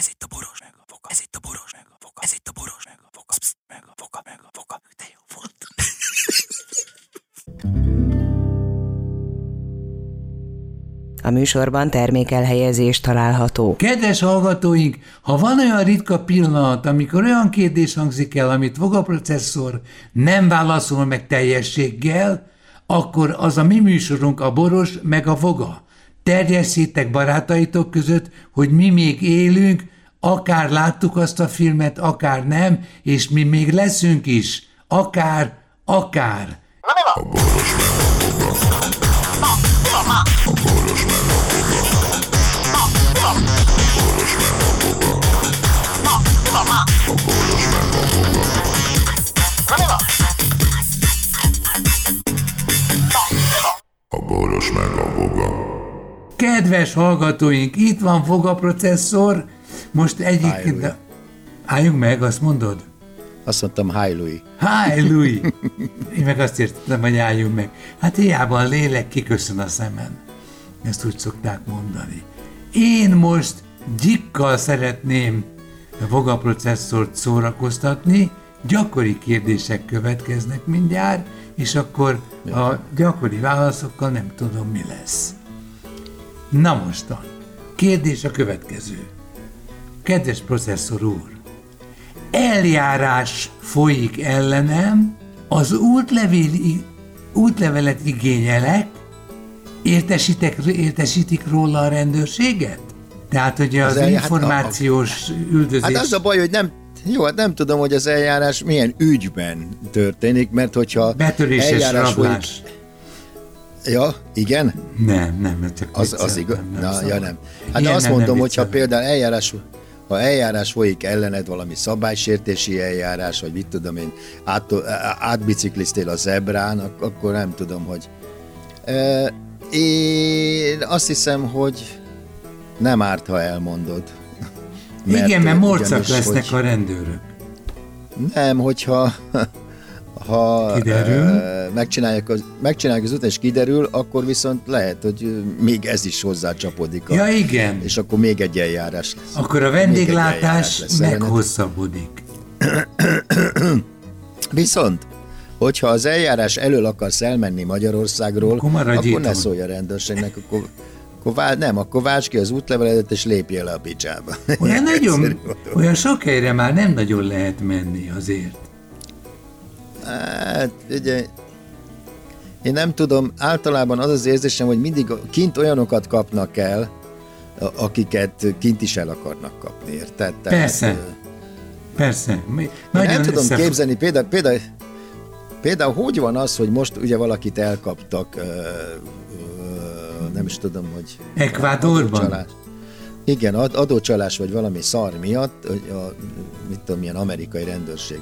Ez itt a boros meg a foka. Ez itt a boros meg a foka. Ez itt a boros meg a foka. Psz, meg a foka, meg a foka. De jó volt. A műsorban termékelhelyezés található. Kedves hallgatóink, ha van olyan ritka pillanat, amikor olyan kérdés hangzik el, amit Voga processzor nem válaszol meg teljességgel, akkor az a mi műsorunk a Boros meg a Voga. Terjesszétek barátaitok között, hogy mi még élünk, akár láttuk azt a filmet, akár nem, és mi még leszünk is. Akár, akár. A Kedves hallgatóink, itt van Voga processzor, most egyik... Louis. Álljunk meg, azt mondod? Azt mondtam, hi Louis. Hi, Louis! Én meg azt értettem, hogy álljunk meg. Hát hiába a lélek kiköszön a szemen. Ezt úgy szokták mondani. Én most gyikkal szeretném a Voga processzort szórakoztatni, gyakori kérdések következnek mindjárt, és akkor a gyakori válaszokkal nem tudom, mi lesz. Na mostan, kérdés a következő. Kedves processzor úr, eljárás folyik ellenem, az útlevél, útlevelet igényelek, értesítek, értesítik róla a rendőrséget? Tehát, hogy az, Az az eljá- információs üldözés... Hát az a baj, hogy nem, jó, hát nem tudom, hogy az eljárás milyen ügyben történik, mert hogyha Betöréses eljárás rablás. Ja, igen? Nem, nem, csak Az, az igaz? nem Na, szabad. ja nem. Hát Ilyen azt nem, mondom, nem hogyha viccelem. például eljárás, ha eljárás folyik ellened valami szabálysértési eljárás, vagy mit tudom én, át, átbicikliztél a zebrán, ak- akkor nem tudom, hogy... E, én azt hiszem, hogy nem árt, ha elmondod. Igen, mert morcak lesznek hogy- a rendőrök. Nem, hogyha ha Kiderül? megcsinálják az, megcsinálják az után, és kiderül, akkor viszont lehet, hogy még ez is hozzácsapódik. A, Ja, igen. És akkor még egy eljárás lesz. Akkor a vendéglátás lesz meghosszabbodik. Viszont, hogyha az eljárás elől akarsz elmenni Magyarországról, Akkor akkor ne szólj a rendőrségnek, akkor, akkor vál, nem, akkor válts ki az útleveledet, és lépjél le a picsába. Olyan nagyon, olyan sok helyre már nem nagyon lehet menni azért. Hát, ugye, én nem tudom, általában az az érzésem, hogy mindig a- kint olyanokat kapnak el, a- akiket kint is el akarnak kapni, érted? Tehát, Persze. Persze. Mi- Nagyon nem tudom össze- képzelni, például, például, például hogy van az, hogy most ugye valakit elkaptak, ö, ö, nem is tudom, hogy... Ekvádorban? adócsalás. Igen, ad, adócsalás vagy valami szar miatt, hogy a, mit tudom, milyen amerikai rendőrség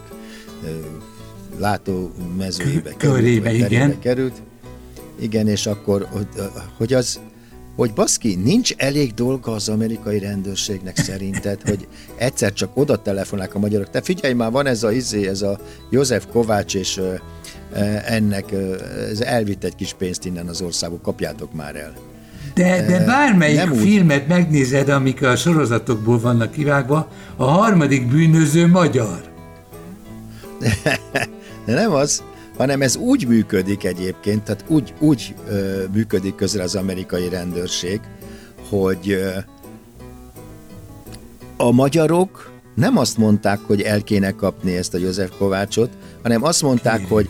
Kö- került, körébe, terébe igen. került. Igen, és akkor, hogy, az, hogy baszki, nincs elég dolga az amerikai rendőrségnek szerinted, hogy egyszer csak oda telefonálnak a magyarok. Te figyelj már, van ez a izé, ez a József Kovács, és ennek ez elvitt egy kis pénzt innen az országból, kapjátok már el. De, de bármelyik nem úgy. filmet megnézed, amik a sorozatokból vannak kivágva, a harmadik bűnöző magyar. De nem az, hanem ez úgy működik egyébként, tehát úgy, úgy ö, működik közre az amerikai rendőrség, hogy ö, a magyarok nem azt mondták, hogy el kéne kapni ezt a József Kovácsot, hanem azt mondták, Kéne. hogy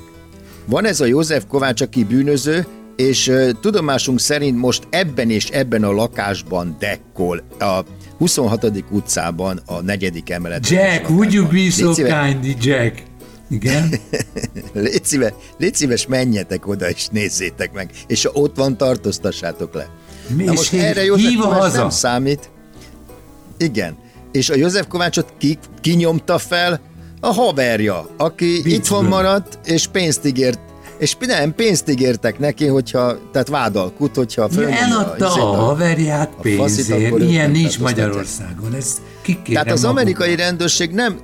van ez a József Kovács, aki bűnöző, és ö, tudomásunk szerint most ebben és ebben a lakásban dekkol, a 26. utcában, a negyedik emeletben. Jack, would you be so kind, Jack? Igen? Légy, szíves, légy szíves, menjetek oda és nézzétek meg, és ha ott van, tartóztassátok le. Mi- Na most hív- erre József Kovács haza. nem számít. Igen. És a József Kovácsot ki, kinyomta fel a haverja, aki Viccből. itthon maradt, és pénzt ígért, és nem, pénzt ígértek neki, hogyha, tehát vádalkut, hogyha fölnyomja eladta izét, a haverját a faszit, pénzért. őt Ilyen nincs. Magyarországon. Ez kikérem Tehát az amerikai rendőrség nem,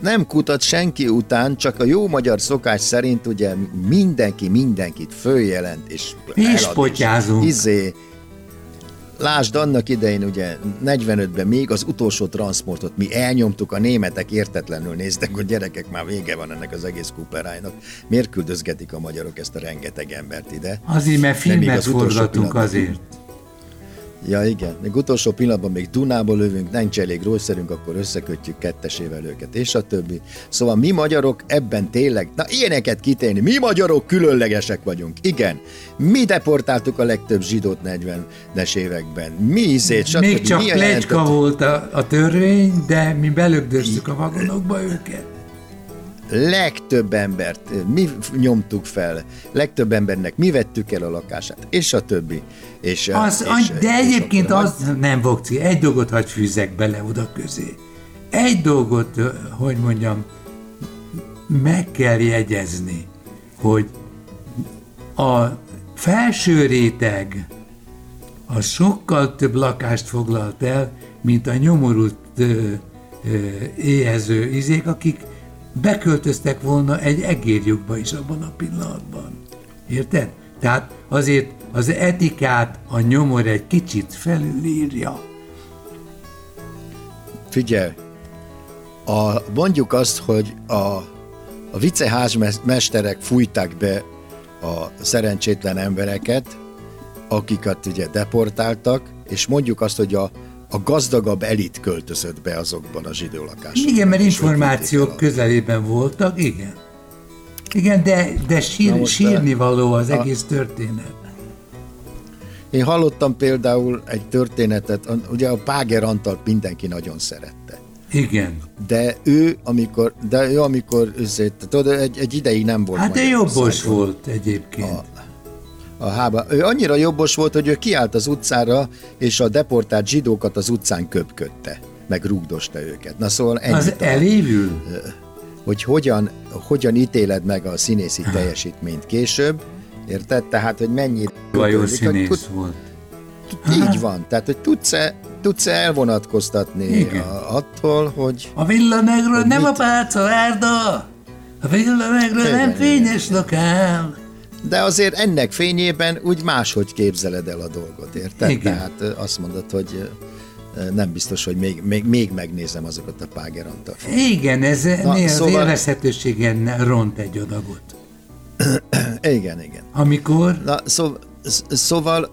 nem kutat senki után, csak a jó magyar szokás szerint ugye mindenki mindenkit följelent, és És elad, potyázunk. Izé, Lásd, annak idején ugye 45-ben még az utolsó transportot mi elnyomtuk, a németek értetlenül néztek, hogy gyerekek, már vége van ennek az egész kuperájnak. Miért küldözgetik a magyarok ezt a rengeteg embert ide? Azért, mert filmet az forgatunk azért. Ja igen, még utolsó pillanatban még Dunába lövünk, nincs elég rószerünk, akkor összekötjük kettesével őket, és a többi. Szóval mi magyarok ebben tényleg, na ilyeneket kitélni, mi magyarok különlegesek vagyunk, igen. Mi deportáltuk a legtöbb zsidót 40-es években, mi izét, stb. Még csak mi plecska volt a, a törvény, de mi belögdöztük a vagonokba őket. Legtöbb embert eh, mi nyomtuk fel, legtöbb embernek mi vettük el a lakását, és a többi. És, eh, Az, és, de és egyébként akkor- az nem Vokci, egy dolgot hagy fűzzek bele oda közé. Egy dolgot, ö, hogy mondjam, meg kell jegyezni, hogy a felső réteg az sokkal több lakást foglalt el, mint a nyomorult ö, ö, éhező izék, akik beköltöztek volna egy egérjukba is abban a pillanatban. Érted? Tehát azért az etikát a nyomor egy kicsit felülírja. Figyelj, a, mondjuk azt, hogy a, a viceházmesterek fújták be a szerencsétlen embereket, akiket ugye deportáltak, és mondjuk azt, hogy a, a gazdagabb elit költözött be azokban a zsidó lakásokban. Igen, mert információk közelében voltak, igen. Igen, de, de sír, sírni való az a- egész történet. Én hallottam például egy történetet, ugye a Páger Antalt mindenki nagyon szerette. Igen. De ő, amikor, de ő, amikor azért, tudod, egy, egy ideig nem volt Hát de jobbos volt egyébként. a hába. Ő annyira jobbos volt, hogy ő kiállt az utcára, és a deportált zsidókat az utcán köpködte, meg rúgdosta őket. Na szóval ennyit, Az a- elévül? hogy hogyan, hogyan ítéled meg a színészi teljesítményt később, érted? Tehát, hogy mennyi... Vagy jó Hogy színész tud- volt. Így van, tehát, hogy tudsz-e, tudsz-e elvonatkoztatni Igen. a, attól, hogy A villanegről nem mit- a pálca árda, a villanegről nem fényes lokál. De azért ennek fényében úgy máshogy képzeled el a dolgot, érted? Igen. Tehát azt mondod, hogy nem biztos, hogy még, még, még megnézem azokat a Páger Antal Igen, ez Na, az szóval- élvezhetőségen ront egy adagot. Igen, igen. Amikor Na, szó, sz- szóval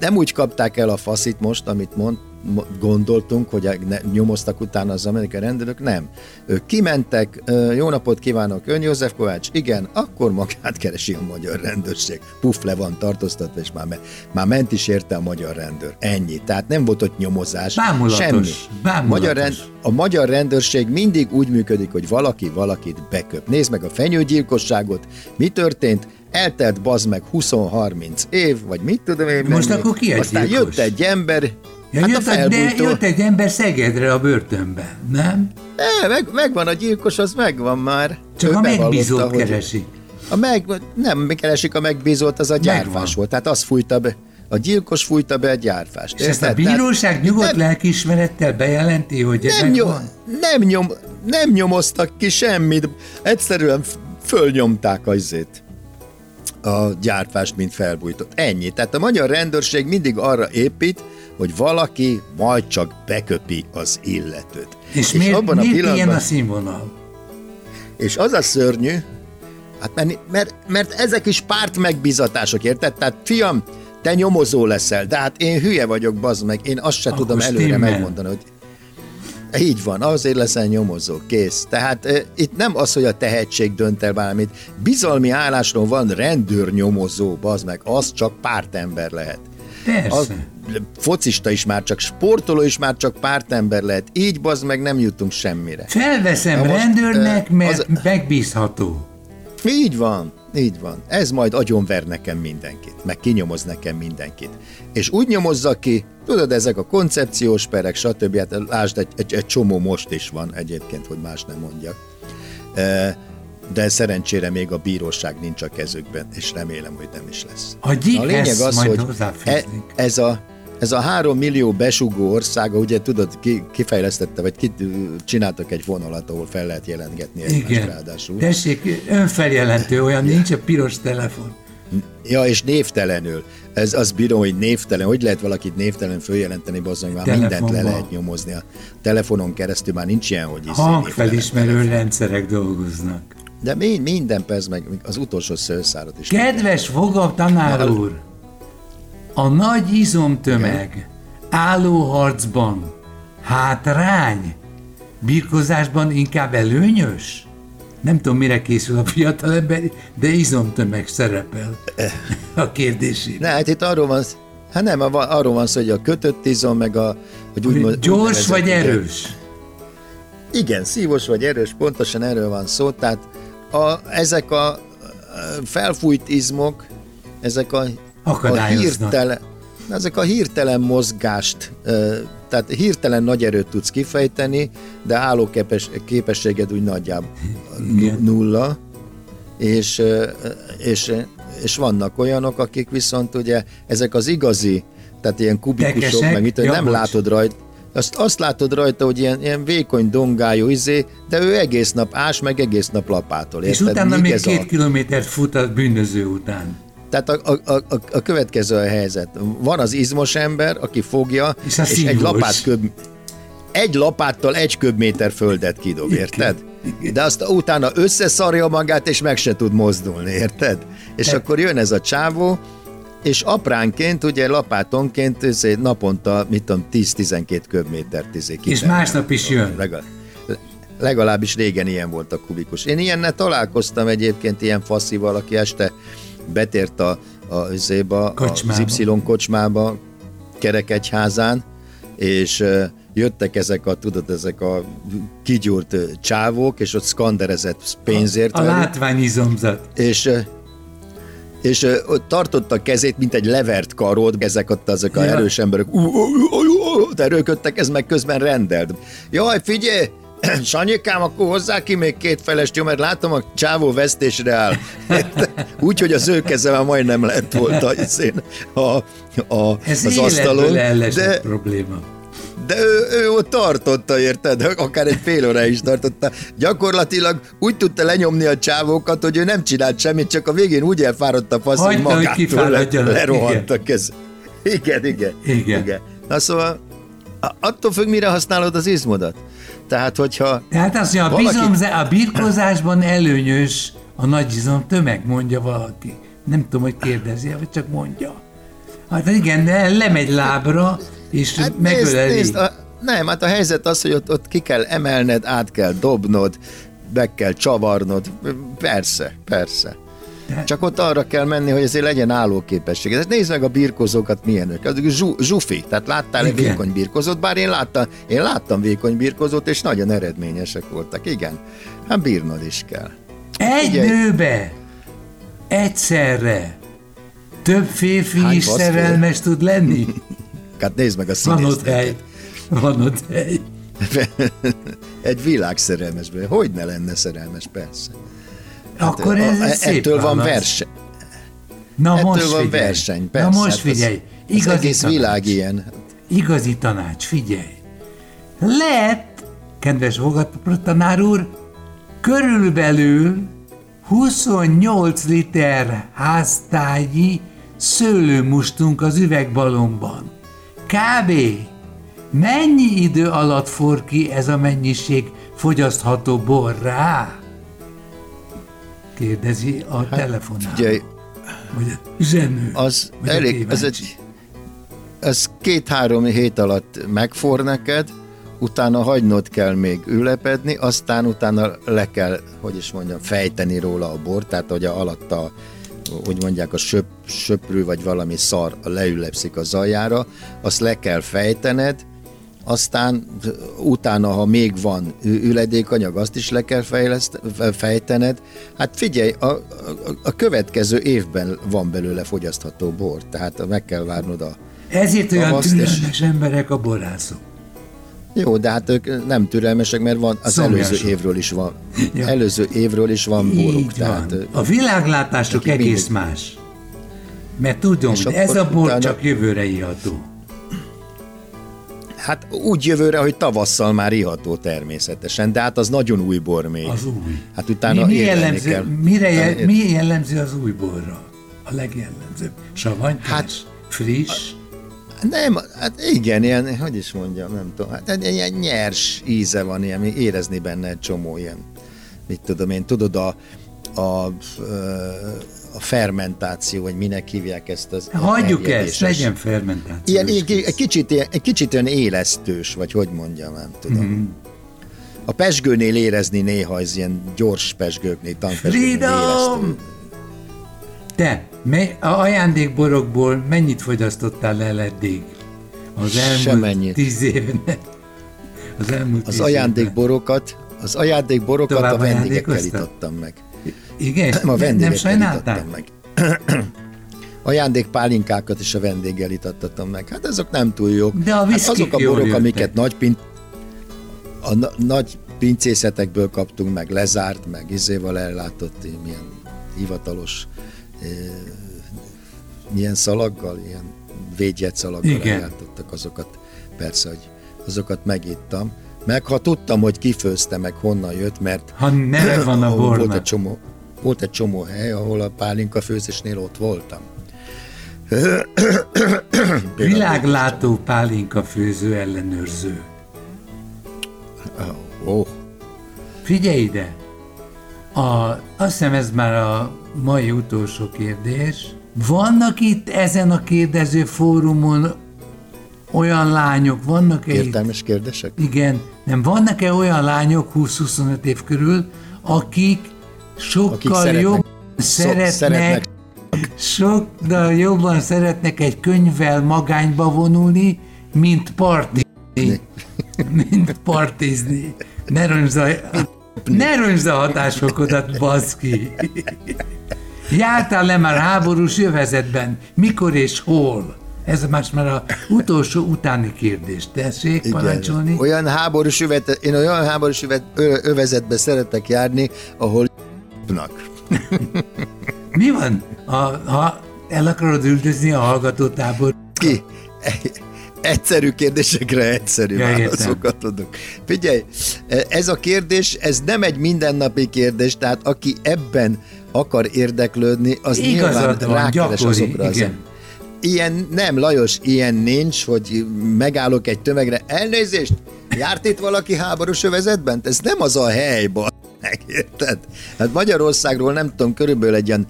nem úgy kapták el a faszit most, amit mond, mo- gondoltunk, hogy nyomoztak utána az amerikai rendőrök, nem. Ők kimentek, jó napot kívánok, ön József Kovács, igen, akkor magát keresi a magyar rendőrség. Puff, le van tartóztatva, és már, me, már ment is érte a magyar rendőr. Ennyi. Tehát nem volt ott nyomozás. Bámulatos, Semmi. bámulatos. Magyar rend, a magyar rendőrség mindig úgy működik, hogy valaki valakit beköp. Nézd meg a fenyőgyilkosságot, mi történt, eltelt bazd meg 20-30 év, vagy mit tudom én Most mennyi. akkor ki a Aztán gyilkos? jött egy ember, ja, hát a jött, egy, de felbújtó. jött egy ember Szegedre a börtönbe, nem? E, meg, megvan a gyilkos, az megvan már. Csak Ő a megbízót hogy- keresik. A meg, nem keresik a megbízót, az a gyárfás Megvan. volt. Tehát az fújta be, a gyilkos fújta be a gyárfást. És ezt a érted? Tehát bíróság nyugodt nem- lelkiismerettel bejelenti, hogy nem, nyom, nem, nyom, nem nyomoztak ki semmit, egyszerűen fölnyomták azért a gyártvást, mint felbújtott. Ennyi. Tehát a magyar rendőrség mindig arra épít, hogy valaki majd csak beköpi az illetőt. És, miért, abban a miért ilyen pillanatban, a színvonal? és az a szörnyű, hát mert, mert, mert ezek is párt megbízatások, érted? Tehát fiam, te nyomozó leszel, de hát én hülye vagyok, bazd meg, én azt se Akkor tudom előre stimmel. megmondani, hogy így van, azért leszel nyomozó, kész. Tehát e, itt nem az, hogy a tehetség dönt el valamit. Bizalmi állásról van rendőrnyomozó, bazd meg, az csak pártember lehet. Persze. Az, focista is már csak, sportoló is már csak pártember lehet. Így bazd meg nem jutunk semmire. Felveszem Na most, rendőrnek, mert az- megbízható. Így van, így van. Ez majd agyonver nekem mindenkit, meg kinyomoz nekem mindenkit. És úgy nyomozza ki, tudod, ezek a koncepciós perek, stb. Hát lásd, egy, egy, egy csomó most is van egyébként, hogy más nem mondjak. E, De szerencsére még a bíróság nincs a kezükben, és remélem, hogy nem is lesz. A gyíkhez majd hozzáfűznék. e, ez a ez a három millió besugó országa, ugye tudod, ki, kifejlesztette, vagy ki, csináltak egy vonalat, ahol fel lehet jelentgetni egymást Igen. ráadásul. Tessék, önfeljelentő, olyan nincs a piros telefon. Ja, és névtelenül. Ez az bírom, hogy névtelen. Hogy lehet valakit névtelen följelenteni, bazzony, már mindent le lehet nyomozni. A telefonon keresztül már nincs ilyen, hogy izé Hangfelismerő rendszerek dolgoznak. De mi, minden perc, meg az utolsó szőszárat is. Kedves foga tanár úr, a nagy izomtömeg állóharcban hátrány, birkozásban inkább előnyös? Nem tudom, mire készül a fiatalember, de izomtömeg szerepel a kérdésében. Ne, hát itt arról van, hát nem, arról van szó, hogy a kötött izom, meg a... Hogy úgy, Gyors úgynevezett, vagy erős? Igen, szívos vagy erős, pontosan erről van szó. Tehát a, ezek a felfújt izmok, ezek a, a hirtelen, ezek a hirtelen mozgást, tehát hirtelen nagy erőt tudsz kifejteni, de álló képes, képességed úgy nagyjából nulla, és, és, és vannak olyanok, akik viszont ugye ezek az igazi, tehát ilyen kubikusok, Tekesek? meg mit, Ja, nem bocs. látod rajta, azt, azt látod rajta, hogy ilyen, ilyen vékony dongájú izé, de ő egész nap ás, meg egész nap lapától. És érted? utána Míg még két a, kilométert fut a bűnöző után. Tehát a, a, a, a következő a helyzet. Van az izmos ember, aki fogja, És és egy szívós. lapát köb, egy lapáttal egy köbméter földet kidob, érted? De azt utána összeszarja magát, és meg se tud mozdulni, érted? És Te- akkor jön ez a csávó, és apránként, ugye lapátonként naponta, mit tudom, 10-12 köbmétert izé És másnap is jön. Legalább, legalábbis régen ilyen volt a kubikus. Én ilyennel találkoztam egyébként ilyen faszival, aki este betért a, a, zéba, Kocsmába. az Y kocsmába, kerekegyházán, és jöttek ezek a, tudod, ezek a kigyúrt csávók, és ott skanderezett pénzért. A velük látványizomzat. és és ott tartotta a kezét, mint egy levert karod, ezek ott azok a Ja. erős emberek, erőködtek, ez meg közben rendelt. Jaj, figyelj, Sanyikám, akkor hozzá ki még két felest, jó, mert látom, a csávó vesztésre áll. Úgyhogy az ő keze már majdnem lett volt a, a, a, Ez az asztalon. De, probléma. De ő, ő ott tartotta, érted? Akár egy fél óra is tartotta. Gyakorlatilag úgy tudta lenyomni a csávókat, hogy ő nem csinált semmit, csak a végén úgy elfáradt a fasz, hogy Hagyta, hogy magától le, lerohant a kez. Igen, igen, Igen. igen. Na szóval a- attól függ, mire használod az izmodat. Tehát, hogyha Tehát azt mondja, a, Valaki- bizomze, a birkozásban előnyös a nagy izom tömeg, mondja valaki. Nem tudom, hogy kérdezi, vagy csak mondja. Hát igen, de lemegy lábra, és hát nézd, megöleli. nézd, a, nem, hát a helyzet az, hogy ott, ott ki kell emelned, át kell dobnod, be kell csavarnod. Persze, persze. Csak ott arra kell menni, hogy ezért legyen állóképesség. Ez nézd meg a birkozókat milyenök. Az zsu, zsufi. Tehát láttál egy vékony birkozót, bár én láttam, én láttam vékony birkozót, és nagyon eredményesek voltak. Igen. Hát bírnod is kell. Egy Figyelj. nőbe egyszerre több férfi Hát, is szerelmes tud lenni? Hát nézd meg a Van ott hely. színészeket. Van ott hely. Egy világ szerelmesből. Hogy ne lenne szerelmes, persze. Akkor Hát, ez a- szép ettől van válasz. verseny. Na Ettől most van figyelj. verseny, persze. Na most hát az- figyelj. Az, Igazi egész tanács. világ ilyen. Igazi tanács, figyelj. Lehet, kedves tanár úr, körülbelül 28 liter háztáji szőlőmustunk az üvegbalomban. Kb. Mennyi idő alatt for ki ez a mennyiség fogyasztható bor rá? Kérdezi a telefonál. Hát, Ugye, Vagy a zsenő. az vagy elég, ez egy, ez két-három hét alatt megfor neked, utána hagynod kell még ülepedni, aztán utána le kell, hogy is mondjam, fejteni róla a bort, tehát hogy a alatta, hogy mondják, a söp, söprű vagy valami szar leülepszik az aljára, azt le kell fejtened, aztán utána, ha még van üledékanyag, azt is le kell fejleszt, fejtened. Hát figyelj, a, a, a következő évben van belőle fogyasztható bor, tehát meg kell várnod a... Ezért olyan Tavaszt és- emberek a borászok. Jó, de hát ők nem türelmesek, mert van az Szomjasok. előző évről is van. Ja. Előző évről is van boruk. Tehát, A világlátásuk egész mindegy. más. Mert tudom, hogy ez a bor utána- csak jövőre iható. hát úgy jövőre, hogy tavasszal már iható természetesen, de hát az nagyon új bor még. Az új. Hát utána mi, mi, jellemző, kell. mire, jel, mi jellemző az új borra? A a legjellemzőbb? Savanytás? Hát- friss? Nem, hát igen, ilyen, hogy is mondjam, nem tudom, hát egy ilyen nyers íze van, ilyen, érezni benne egy csomó ilyen, mit tudom én, tudod, a, a, a fermentáció, vagy minek hívják ezt az Hagyjuk ezt, legyen fermentáció. Ilyen, egy, kicsit, ilyen- egy kicsit olyan élesztős, vagy hogy mondjam, nem tudom. Mm. A pesgőnél érezni néha, ez ilyen gyors pesgőknél, tanpesgőknél Freedom! élesztő. Te, me, a ajándékborokból mennyit fogyasztottál el eddig? Az elmúlt Semennyit. tíz évben. Az elmúlt Az tíz ajándékborokat, az ajándékborokat Tovább a vendégekkel itottam meg. Igen? Nem, a nem vendégekkel sajnáltál? itottam meg. Ajándékpálinkákat is a vendéggel itattatom meg. Hát azok nem túl jók. De a hát azok a borok, amiket nagy pin... a na- nagy pincészetekből kaptunk meg, lezárt, meg izéval ellátott, ilyen milyen hivatalos milyen szalaggal, ilyen védjegy szalaggal Igen. ellátottak azokat. Persze, hogy azokat megittam. Meg ha tudtam, hogy kifőzte, meg honnan jött, mert Ha neve van a ahol volt bornak. egy csomó, volt egy csomó hely, ahol a pálinka főzésnél ott voltam. Világlátó pálinka főző ellenőrző. Oh, Figyelj ide! A, azt hiszem ez már a mai utolsó kérdés. Vannak itt ezen a kérdező fórumon olyan lányok, vannak-e itt, értelmes kérdések? igen, nem, vannak-e olyan lányok 20-25 év körül, akik sokkal Akik szeretnek- jobb szeretnek, szeretnek sokkal jobban szeretnek egy könyvvel magányba vonulni, mint partizni. mint partizni. Ne rönsd a, ne rönsd a hatásfokodat, baszki. Jártál le már háborús jövezetben? Mikor és hol? Ez más már a utolsó utáni kérdés. Tessék parancsolni. Olyan háborús övet, én olyan háborús övet, ö, övezetbe szeretek járni, ahol nak. Mi van, ha, ha el akarod üldözni a hallgatótábor? Ki? Egyszerű kérdésekre egyszerű Ja, válaszokat adok. Figyelj, ez a kérdés, ez nem egy mindennapi kérdés, tehát aki ebben akar érdeklődni, az Igazad nyilván van, rákeres gyakori, azokra az igen. Ilyen, nem, Lajos, ilyen nincs, hogy megállok egy tömegre. Elnézést, járt itt valaki háborús övezetben? Ez nem az a hely, ba- Megérted? Hát Magyarországról nem tudom, körülbelül egy ilyen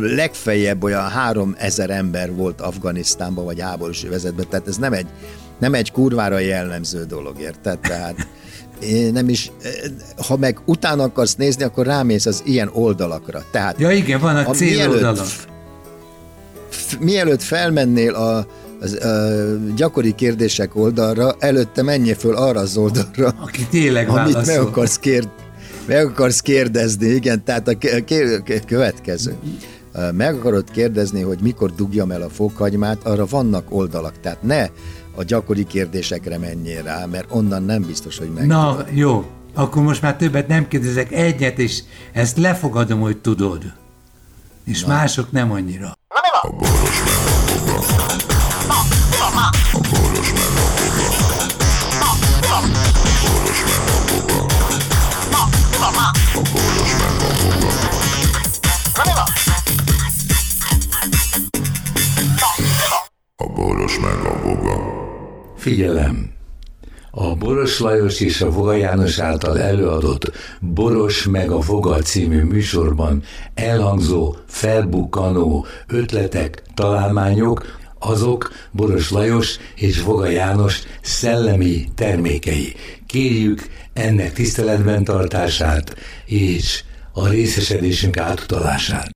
legfeljebb olyan három ezer ember volt Afganisztánban vagy háborús övezetben, tehát ez nem egy, nem egy kurvára jellemző dolog, érted? Tehát nem is, ha meg utána akarsz nézni, akkor rámész az ilyen oldalakra. Tehát Ja igen, van a A céloldala. mielőtt- f- mielőtt felmennél a, az, a gyakori kérdések oldalra, előtte menjél föl arra az oldalra, Aki tényleg amit meg válaszol. akarsz, kérd, meg akarsz kérdezni, igen, tehát a következő. Meg akarod kérdezni, hogy mikor dugjam el a fokhagymát, arra vannak oldalak, tehát ne a gyakori kérdésekre menjél rá, mert onnan nem biztos, hogy meg. Na, jó. Akkor most már többet nem kérdezek egyet, és ezt lefogadom, hogy tudod. És Na. mások nem annyira. A boros meg Figyelem! A Boros Lajos és a Voga János által előadott Boros meg a Voga című műsorban elhangzó, felbukkanó ötletek, találmányok, azok Boros Lajos és Voga János szellemi termékei. Kérjük ennek tiszteletben tartását és a részesedésünk átutalását.